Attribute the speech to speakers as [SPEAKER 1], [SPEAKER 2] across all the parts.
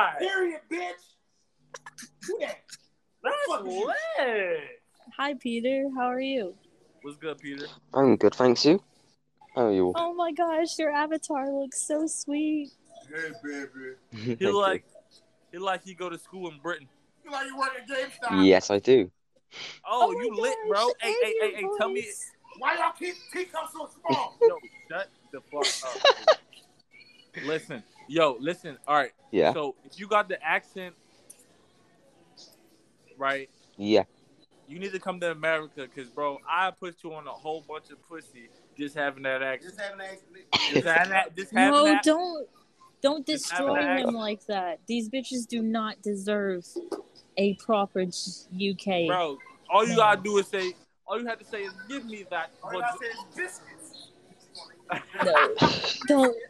[SPEAKER 1] God.
[SPEAKER 2] Period, bitch. Who that?
[SPEAKER 1] That's lit.
[SPEAKER 3] Hi, Peter. How are you?
[SPEAKER 1] What's good, Peter?
[SPEAKER 4] I'm good, thanks you. How are you?
[SPEAKER 3] Oh my gosh, your avatar looks so sweet.
[SPEAKER 2] Hey, baby.
[SPEAKER 1] He
[SPEAKER 4] Thank you.
[SPEAKER 1] like he like he go to school in Britain.
[SPEAKER 2] You like you work at GameStop?
[SPEAKER 4] Yes, I do.
[SPEAKER 1] Oh, oh
[SPEAKER 3] my
[SPEAKER 1] you lit, bro.
[SPEAKER 3] gosh,
[SPEAKER 1] Hey,
[SPEAKER 3] and
[SPEAKER 1] hey,
[SPEAKER 3] your
[SPEAKER 1] hey, hey, tell me.
[SPEAKER 2] Why y'all keep teacups so small?
[SPEAKER 1] Yo, shut the fuck up. listen, yo, listen. All right.
[SPEAKER 4] Yeah.
[SPEAKER 1] So if you got the accent, right,
[SPEAKER 4] Yeah.
[SPEAKER 1] you need to come to America, cause bro, I put you on a whole bunch of pussy just having that accent.
[SPEAKER 2] Just having an accident.
[SPEAKER 1] Just having that. Just having
[SPEAKER 3] No,
[SPEAKER 1] that.
[SPEAKER 3] don't don't destroy him like that. These bitches do not deserve a proper UK.
[SPEAKER 1] Bro, all you gotta do is say. All you have to say is give me that.
[SPEAKER 2] All you gotta say is biscuits.
[SPEAKER 3] No, don't,
[SPEAKER 2] Willy Wonka.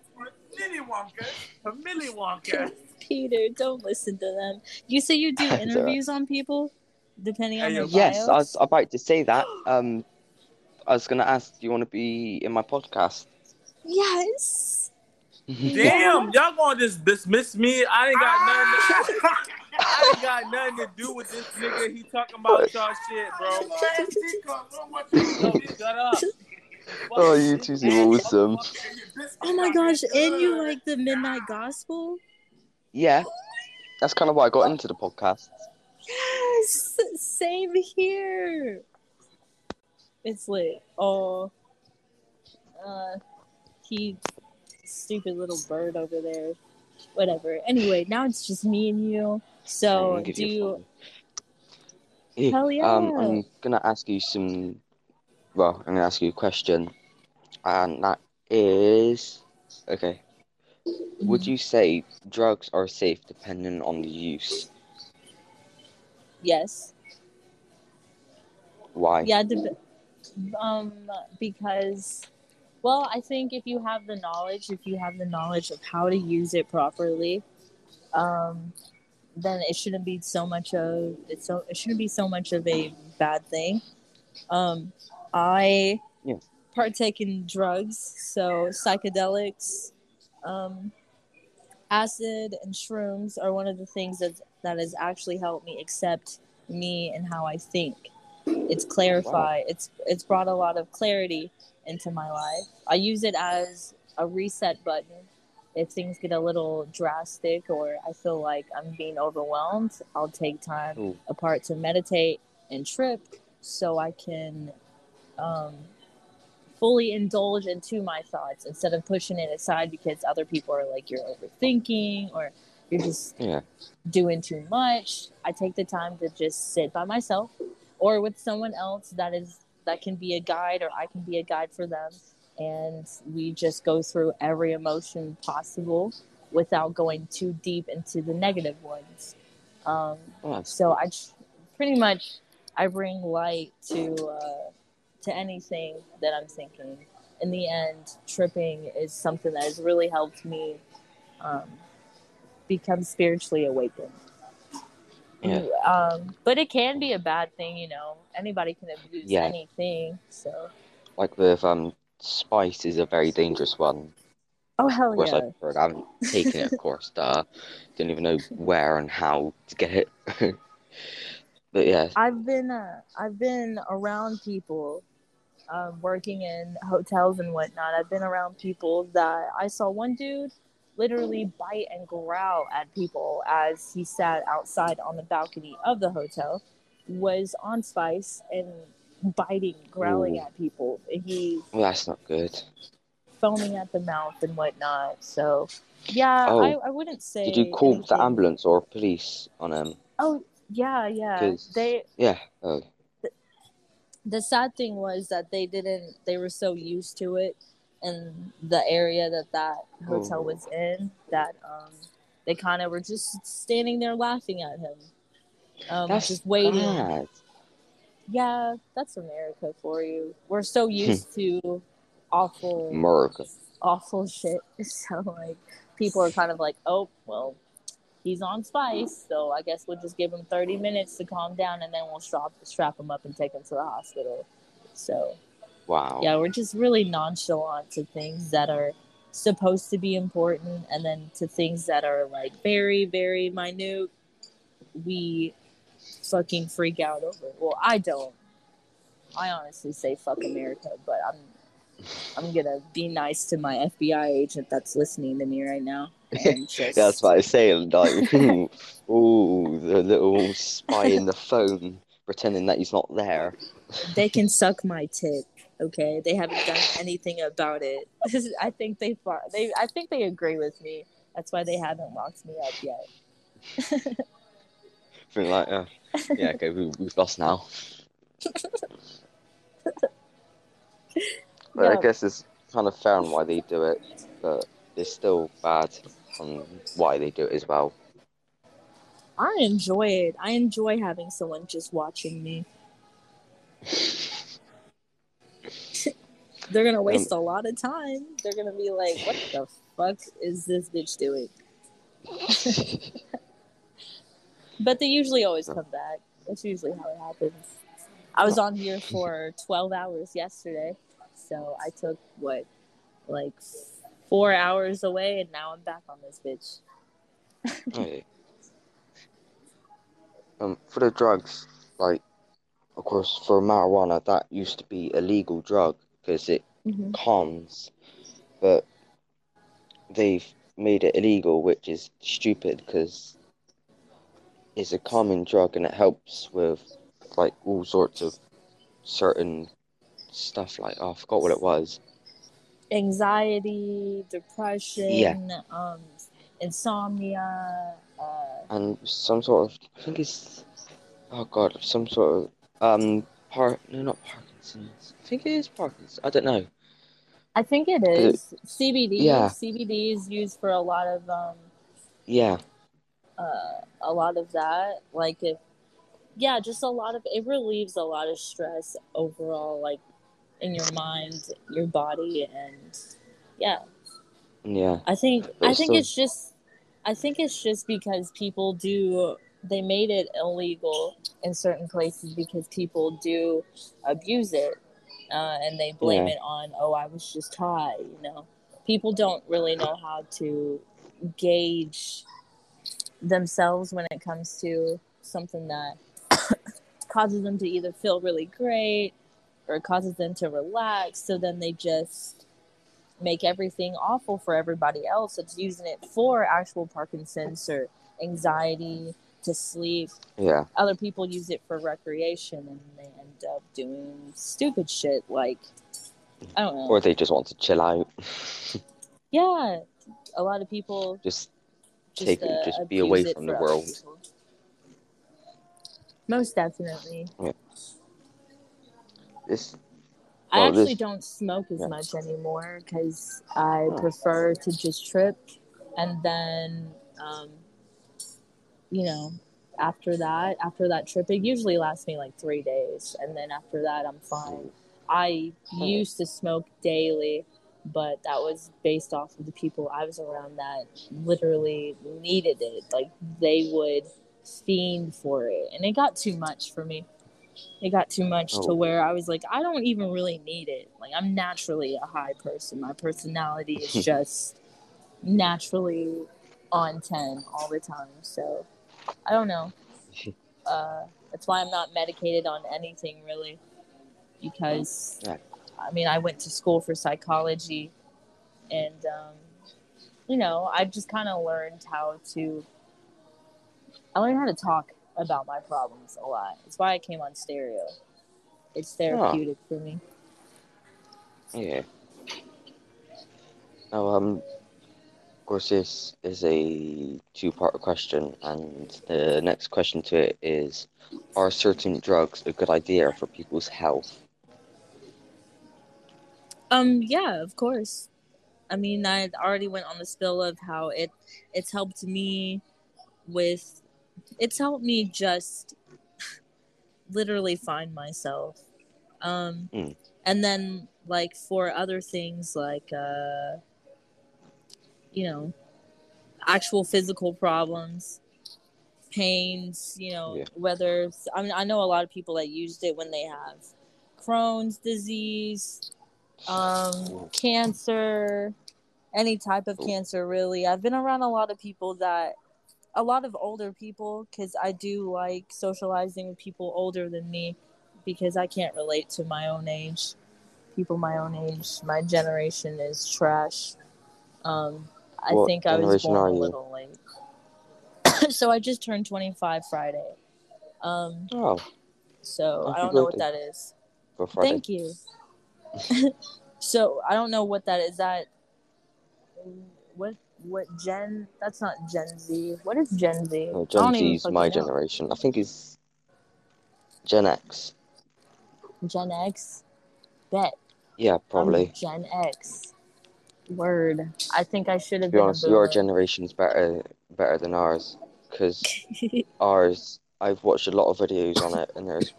[SPEAKER 1] A Millie Wonka.
[SPEAKER 3] Peter. Don't listen to them. You say you do interviews on people, depending on
[SPEAKER 1] your
[SPEAKER 3] their
[SPEAKER 1] yo.
[SPEAKER 4] Yes, I was about to say that. Um, I was gonna ask, do you want to be in my podcast?
[SPEAKER 3] Yes.
[SPEAKER 1] Damn, y'all gonna just dismiss me? I ain't got nothing. To, I ain't got nothing to do with this nigga. He talking about y'all shit, bro.
[SPEAKER 2] Little ass teacups. I don't want you to
[SPEAKER 1] Yo,
[SPEAKER 2] know this.
[SPEAKER 1] shut up.
[SPEAKER 4] Oh, you two seem awesome.
[SPEAKER 2] And your biscuits
[SPEAKER 3] Oh my gosh, and you like the Midnight Gospel?
[SPEAKER 4] Yeah, that's kind of why I got into the podcast.
[SPEAKER 3] Yes, same here. It's lit. Oh, uh, he, stupid little bird over there. Whatever. Anyway, now it's just me and you. So, do
[SPEAKER 4] you a
[SPEAKER 3] you?
[SPEAKER 4] follow. Yeah,
[SPEAKER 3] Hell yeah.
[SPEAKER 4] Um, I'm gonna ask you some. Well, I'm gonna ask you a question, and that is, okay. Would you say drugs are safe depending on the use?
[SPEAKER 3] Yes.
[SPEAKER 4] Why?
[SPEAKER 3] Yeah. dep um, because, well, I think if you have the knowledge, if you have the knowledge of how to use it properly, um, then it shouldn't be so much of it's so it shouldn't be so much of a bad thing. Um, I
[SPEAKER 4] Yeah.
[SPEAKER 3] partake in drugs, so psychedelics, um, acid, and shrooms are one of the things that that has actually helped me accept me and how I think. It's clarified. It's it's brought a lot of clarity into my life. I use it as a reset button. If things get a little drastic or I feel like I'm being overwhelmed, I'll take time
[SPEAKER 4] Ooh.
[SPEAKER 3] apart to meditate and trip so I can um, fully indulge into my thoughts instead of pushing it aside because other people are like, you're overthinking or you're just
[SPEAKER 4] Yeah.
[SPEAKER 3] doing too much. I take the time to just sit by myself or with someone else that is that can be a guide or I can be a guide for them and we just go through every emotion possible without going too deep into the negative ones. Um,
[SPEAKER 4] Oh,
[SPEAKER 3] so I pretty much I bring light to uh, to anything that I'm thinking. In the end, tripping is something that has really helped me um, become spiritually awakened.
[SPEAKER 4] Yeah.
[SPEAKER 3] Um, but it can be a bad thing, you know. Anybody can abuse
[SPEAKER 4] Yeah.
[SPEAKER 3] anything. So,
[SPEAKER 4] like with um, spice is a very dangerous one.
[SPEAKER 3] oh hell
[SPEAKER 4] Of course,
[SPEAKER 3] yeah!
[SPEAKER 4] I've heard. I haven't taken it, of course. Duh. Didn't even know where and how to get it. but yeah,
[SPEAKER 3] I've been uh, I've been around people um, working in hotels and whatnot. I've been around people that I saw one dude literally bite and growl at people as he sat outside on the balcony of the hotel, was on spice and biting, growling
[SPEAKER 4] Ooh.
[SPEAKER 3] at people. He
[SPEAKER 4] well, that's not good.
[SPEAKER 3] foaming at the mouth and whatnot. So yeah,
[SPEAKER 4] Oh.
[SPEAKER 3] I, I wouldn't say.
[SPEAKER 4] Did you call the ambulance or police on him?
[SPEAKER 3] Oh yeah, yeah. They
[SPEAKER 4] Yeah. Oh,
[SPEAKER 3] the sad thing was that they didn't they were so used to it in the area that that hotel
[SPEAKER 4] Oh.
[SPEAKER 3] was in that um they kind of were just standing there laughing at him um
[SPEAKER 4] that's
[SPEAKER 3] just waiting
[SPEAKER 4] bad.
[SPEAKER 3] yeah that's america for you we're so used to awful
[SPEAKER 4] America.
[SPEAKER 3] awful shit so like people are kind of like oh well he's on spice so i guess we'll just give him 30 minutes to calm down and then we'll strap strap him up and take him to the hospital. So
[SPEAKER 4] Wow.
[SPEAKER 3] yeah we're just really nonchalant to things that are supposed to be important and then to things that are like very very minute we fucking freak out over. Well i don't. I honestly say fuck america but i'm i'm gonna be nice to my fbi agent that's listening to me right now just-
[SPEAKER 4] That's what I was saying. Like, ooh, the little spy in the phone pretending that he's not there.
[SPEAKER 3] they can suck my tit okay they haven't done anything about it i think they they i think they agree with me that's why they haven't locked me up yet
[SPEAKER 4] Think like, uh, yeah, okay, we, we've lost now. But I guess it's kind of fair on why they do it, but it's still bad on why they do it as well.
[SPEAKER 3] i enjoy it. I enjoy having someone just watching me. They're gonna waste a lot of time. They're gonna be like what the fuck is this bitch doing? But they usually always come back. That's usually how it happens. I was on here for 12 hours yesterday so i took what like four hours away and now i'm back on this bitch
[SPEAKER 4] Okay. Um, for the drugs, like, of course, for marijuana, that used to be a legal drug because it
[SPEAKER 3] mm-hmm.
[SPEAKER 4] calms, but they've made it illegal, which is stupid because it's a calming drug and it helps with like all sorts of certain stuff. Like, oh, I forgot what it was.
[SPEAKER 3] anxiety, depression,
[SPEAKER 4] Yeah.
[SPEAKER 3] um, insomnia. Uh,
[SPEAKER 4] and some sort of I think it's oh god some sort of um par no not Parkinson's I think it is Parkinson's I don't know
[SPEAKER 3] I think it is CBD.
[SPEAKER 4] Yeah.
[SPEAKER 3] CBD is used for a lot of um,
[SPEAKER 4] yeah
[SPEAKER 3] uh, a lot of that. Like if, yeah, just a lot of it relieves a lot of stress overall, like in your mind, your body, and yeah,
[SPEAKER 4] yeah.
[SPEAKER 3] I think I think it's just I think it's just because people do they made it illegal in certain places because people do abuse it uh, and they blame
[SPEAKER 4] Yeah.
[SPEAKER 3] it on oh I was just high you know. People don't really know how to gauge themselves when it comes to something that causes them to either feel really great or causes them to relax so then they just make everything awful for everybody else that's using it for actual Parkinson's or anxiety to sleep.
[SPEAKER 4] yeah
[SPEAKER 3] Other people use it for recreation and they end up doing stupid shit like I don't know.
[SPEAKER 4] or they just want to chill out
[SPEAKER 3] yeah, a lot of people
[SPEAKER 4] just
[SPEAKER 3] just,
[SPEAKER 4] take
[SPEAKER 3] uh,
[SPEAKER 4] it just be away from the world
[SPEAKER 3] people. Most definitely.
[SPEAKER 4] This
[SPEAKER 3] I
[SPEAKER 4] Well,
[SPEAKER 3] actually
[SPEAKER 4] this-
[SPEAKER 3] don't smoke as
[SPEAKER 4] yeah.
[SPEAKER 3] much anymore because I
[SPEAKER 4] Oh.
[SPEAKER 3] prefer to just trip, and then, um, you know, after that, after that trip, it usually lasts me like three days, and then after that, I'm fine. I
[SPEAKER 4] Oh.
[SPEAKER 3] used to smoke daily, but that was based off of the people I was around that literally needed it. Like they would fiend for it, and it got too much for me. It got too much to
[SPEAKER 4] Oh.
[SPEAKER 3] where I was like, I don't even really need it. Like I'm naturally a high person. My personality is just naturally on ten all the time. So I don't know. Uh, that's why I'm not medicated on anything really, because
[SPEAKER 4] Yeah.
[SPEAKER 3] I mean I went to school for psychology, and um, you know I've just kind of learned how to. I learned how to talk about my problems a lot. It's why I came on stereo. It's therapeutic for me.
[SPEAKER 4] yeah now um of course this is a two-part question and the next question to it is are certain drugs a good idea for people's health
[SPEAKER 3] Um, yeah, of course. I mean, I already went on the spill of how it it's helped me with it's helped me just literally find myself. Um
[SPEAKER 4] Mm.
[SPEAKER 3] and then like for other things like uh you know, actual physical problems, pains, you know,
[SPEAKER 4] Yeah.
[SPEAKER 3] whether I mean I know a lot of people that used it when they have Crohn's disease, um, cancer, any type of
[SPEAKER 4] Ooh.
[SPEAKER 3] cancer really i've been around a lot of people that a lot of older people because i do like socializing with people older than me because i can't relate to my own age. People my own age my generation is trash. Um i
[SPEAKER 4] What
[SPEAKER 3] think i was born a little late. So i just turned 25 friday. Um
[SPEAKER 4] Oh,
[SPEAKER 3] so i don't know what that is. Thank you. so I don't know what that is. That what what Gen? That's not Gen Z. What is Gen Z?
[SPEAKER 4] Uh,
[SPEAKER 3] no,
[SPEAKER 4] Gen
[SPEAKER 3] Z
[SPEAKER 4] is my
[SPEAKER 3] know.
[SPEAKER 4] generation. I think it's Gen X.
[SPEAKER 3] Gen X. Bet.
[SPEAKER 4] Yeah,
[SPEAKER 3] I'm
[SPEAKER 4] probably.
[SPEAKER 3] Gen X. Word. I think I should have
[SPEAKER 4] be
[SPEAKER 3] been
[SPEAKER 4] honest,
[SPEAKER 3] a
[SPEAKER 4] your generation's better better than ours because ours. I've watched a lot of videos on it, and there's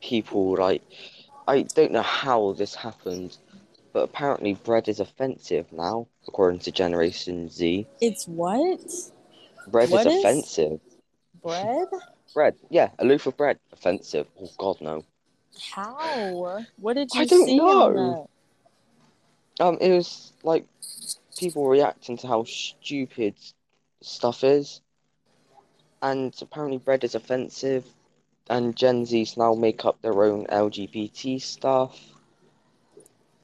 [SPEAKER 4] people like I don't know how this happened, but apparently bread is offensive now, according to Generation Z.
[SPEAKER 3] it's what?
[SPEAKER 4] Bread
[SPEAKER 3] What
[SPEAKER 4] is
[SPEAKER 3] is?
[SPEAKER 4] offensive.
[SPEAKER 3] Bread?
[SPEAKER 4] Bread, yeah, a loaf of bread, offensive. Oh God, no.
[SPEAKER 3] How? What did you
[SPEAKER 4] I don't know. Um, it was like people reacting to how stupid stuff is, and apparently bread is offensive, and Gen Zs now make up their own LGBT stuff,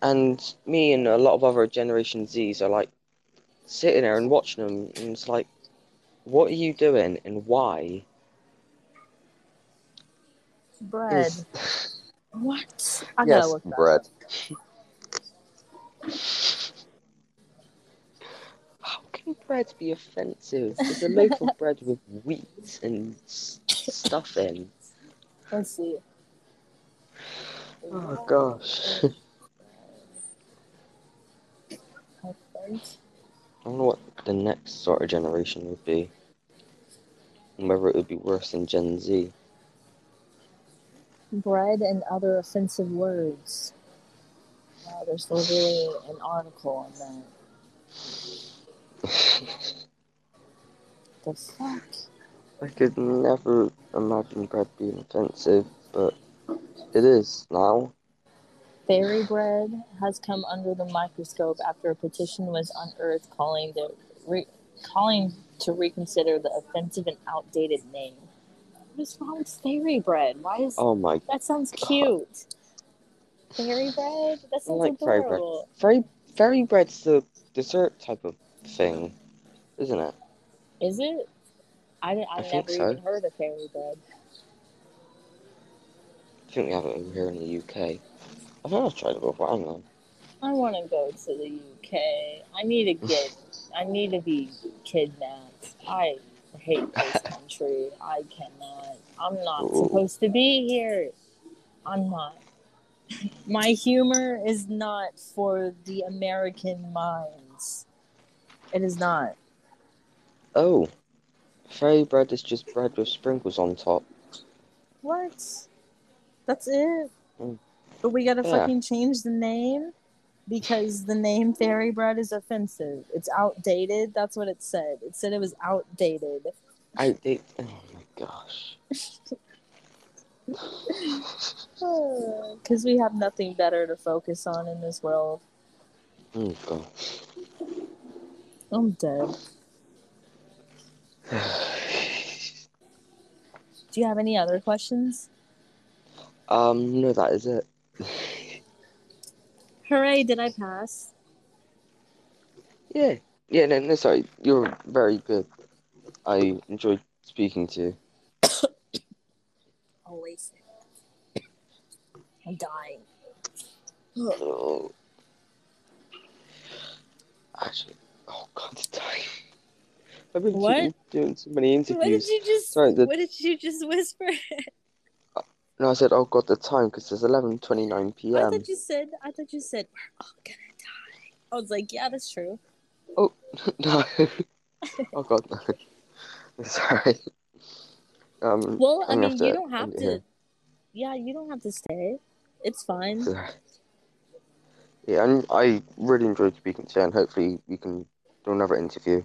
[SPEAKER 4] and me and a lot of other Generation Zs are like sitting there and watching them, and it's like, what are you doing and why?
[SPEAKER 3] Bread. What? I
[SPEAKER 4] yes,
[SPEAKER 3] gotta look that
[SPEAKER 4] bread. How can bread be offensive? It's a loaf of bread with wheat and stuff in.
[SPEAKER 3] Let's see.
[SPEAKER 4] Oh gosh.
[SPEAKER 3] I
[SPEAKER 4] don't know what the next sort of generation would be. And whether it would be worse than Gen Z.
[SPEAKER 3] bread and other offensive words. Wow, there's literally an article on that. The fuck?
[SPEAKER 4] I could never imagine bread being offensive, but it is now.
[SPEAKER 3] Fairy bread has come under the microscope after a petition was unearthed calling the re- calling to reconsider the offensive and outdated name. What is wrong with fairy bread? Why is
[SPEAKER 4] Oh my
[SPEAKER 3] that sounds cute? Fairy bread? That sounds
[SPEAKER 4] like fairy bread.
[SPEAKER 3] adorable.
[SPEAKER 4] fairy fairy bread's the dessert type of thing, isn't it?
[SPEAKER 3] Is it? I, I,
[SPEAKER 4] I
[SPEAKER 3] never
[SPEAKER 4] think so.
[SPEAKER 3] even heard of fairy bread.
[SPEAKER 4] I think we have it over here in the UK. I've tried it before, hang on.
[SPEAKER 3] I want to go to the UK. I need to get. I need to be kidnapped. I hate this country. I cannot. I'm not
[SPEAKER 4] Ooh.
[SPEAKER 3] supposed to be here. I'm not. My humor is not for the American minds. It is not.
[SPEAKER 4] Oh. Fairy bread is just bread with sprinkles on top.
[SPEAKER 3] What? That's it.
[SPEAKER 4] Mm.
[SPEAKER 3] But we gotta
[SPEAKER 4] Yeah.
[SPEAKER 3] fucking change the name because the name fairy bread is offensive. It's outdated. That's what it said. It said it was outdated.
[SPEAKER 4] I they, oh my gosh.
[SPEAKER 3] Because we have nothing better to focus on in this world.
[SPEAKER 4] Oh.
[SPEAKER 3] I'm dead. Do you have any other questions?
[SPEAKER 4] um, no, that is it.
[SPEAKER 3] Hooray, did I pass?
[SPEAKER 4] Yeah. Yeah, no, no, sorry. You're very good. I enjoyed speaking to you.
[SPEAKER 3] Always. I'm dying.
[SPEAKER 4] Oh. Actually, oh god, it's dying. I've been
[SPEAKER 3] What?
[SPEAKER 4] doing so many interviews.
[SPEAKER 3] What did you just?
[SPEAKER 4] Sorry, the-
[SPEAKER 3] What did you just whisper?
[SPEAKER 4] No, I said, oh god, the time because it's 11:29
[SPEAKER 3] I
[SPEAKER 4] p.m.
[SPEAKER 3] I thought you said. I thought you said we're all gonna die. I was like, yeah, that's true.
[SPEAKER 4] Oh no! oh god, no. Sorry. Um,
[SPEAKER 3] Well, I
[SPEAKER 4] I'm gonna
[SPEAKER 3] mean, you
[SPEAKER 4] to
[SPEAKER 3] don't have
[SPEAKER 4] end it
[SPEAKER 3] to.
[SPEAKER 4] here.
[SPEAKER 3] Yeah, you don't have to stay. It's fine.
[SPEAKER 4] Sorry. Yeah, and I really enjoyed speaking to you, and hopefully we can do another interview.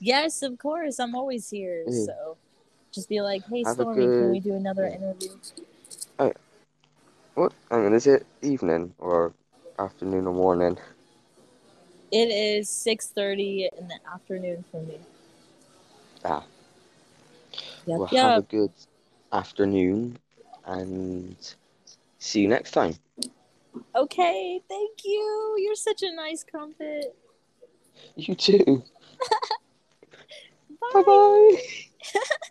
[SPEAKER 3] Yes, of course. I'm always here.
[SPEAKER 4] Mm.
[SPEAKER 3] So just be like, hey,
[SPEAKER 4] Have
[SPEAKER 3] Stormi, can we do another
[SPEAKER 4] interview?
[SPEAKER 3] interview?
[SPEAKER 4] What? I mean, is it evening or afternoon or morning?
[SPEAKER 3] It is six thirty in the afternoon for me.
[SPEAKER 4] Ah,
[SPEAKER 3] Yep,
[SPEAKER 4] well,
[SPEAKER 3] yep.
[SPEAKER 4] have a good afternoon and see you next time.
[SPEAKER 3] Okay, thank you. You're such a nice crumpet.
[SPEAKER 4] You too. Bye bye.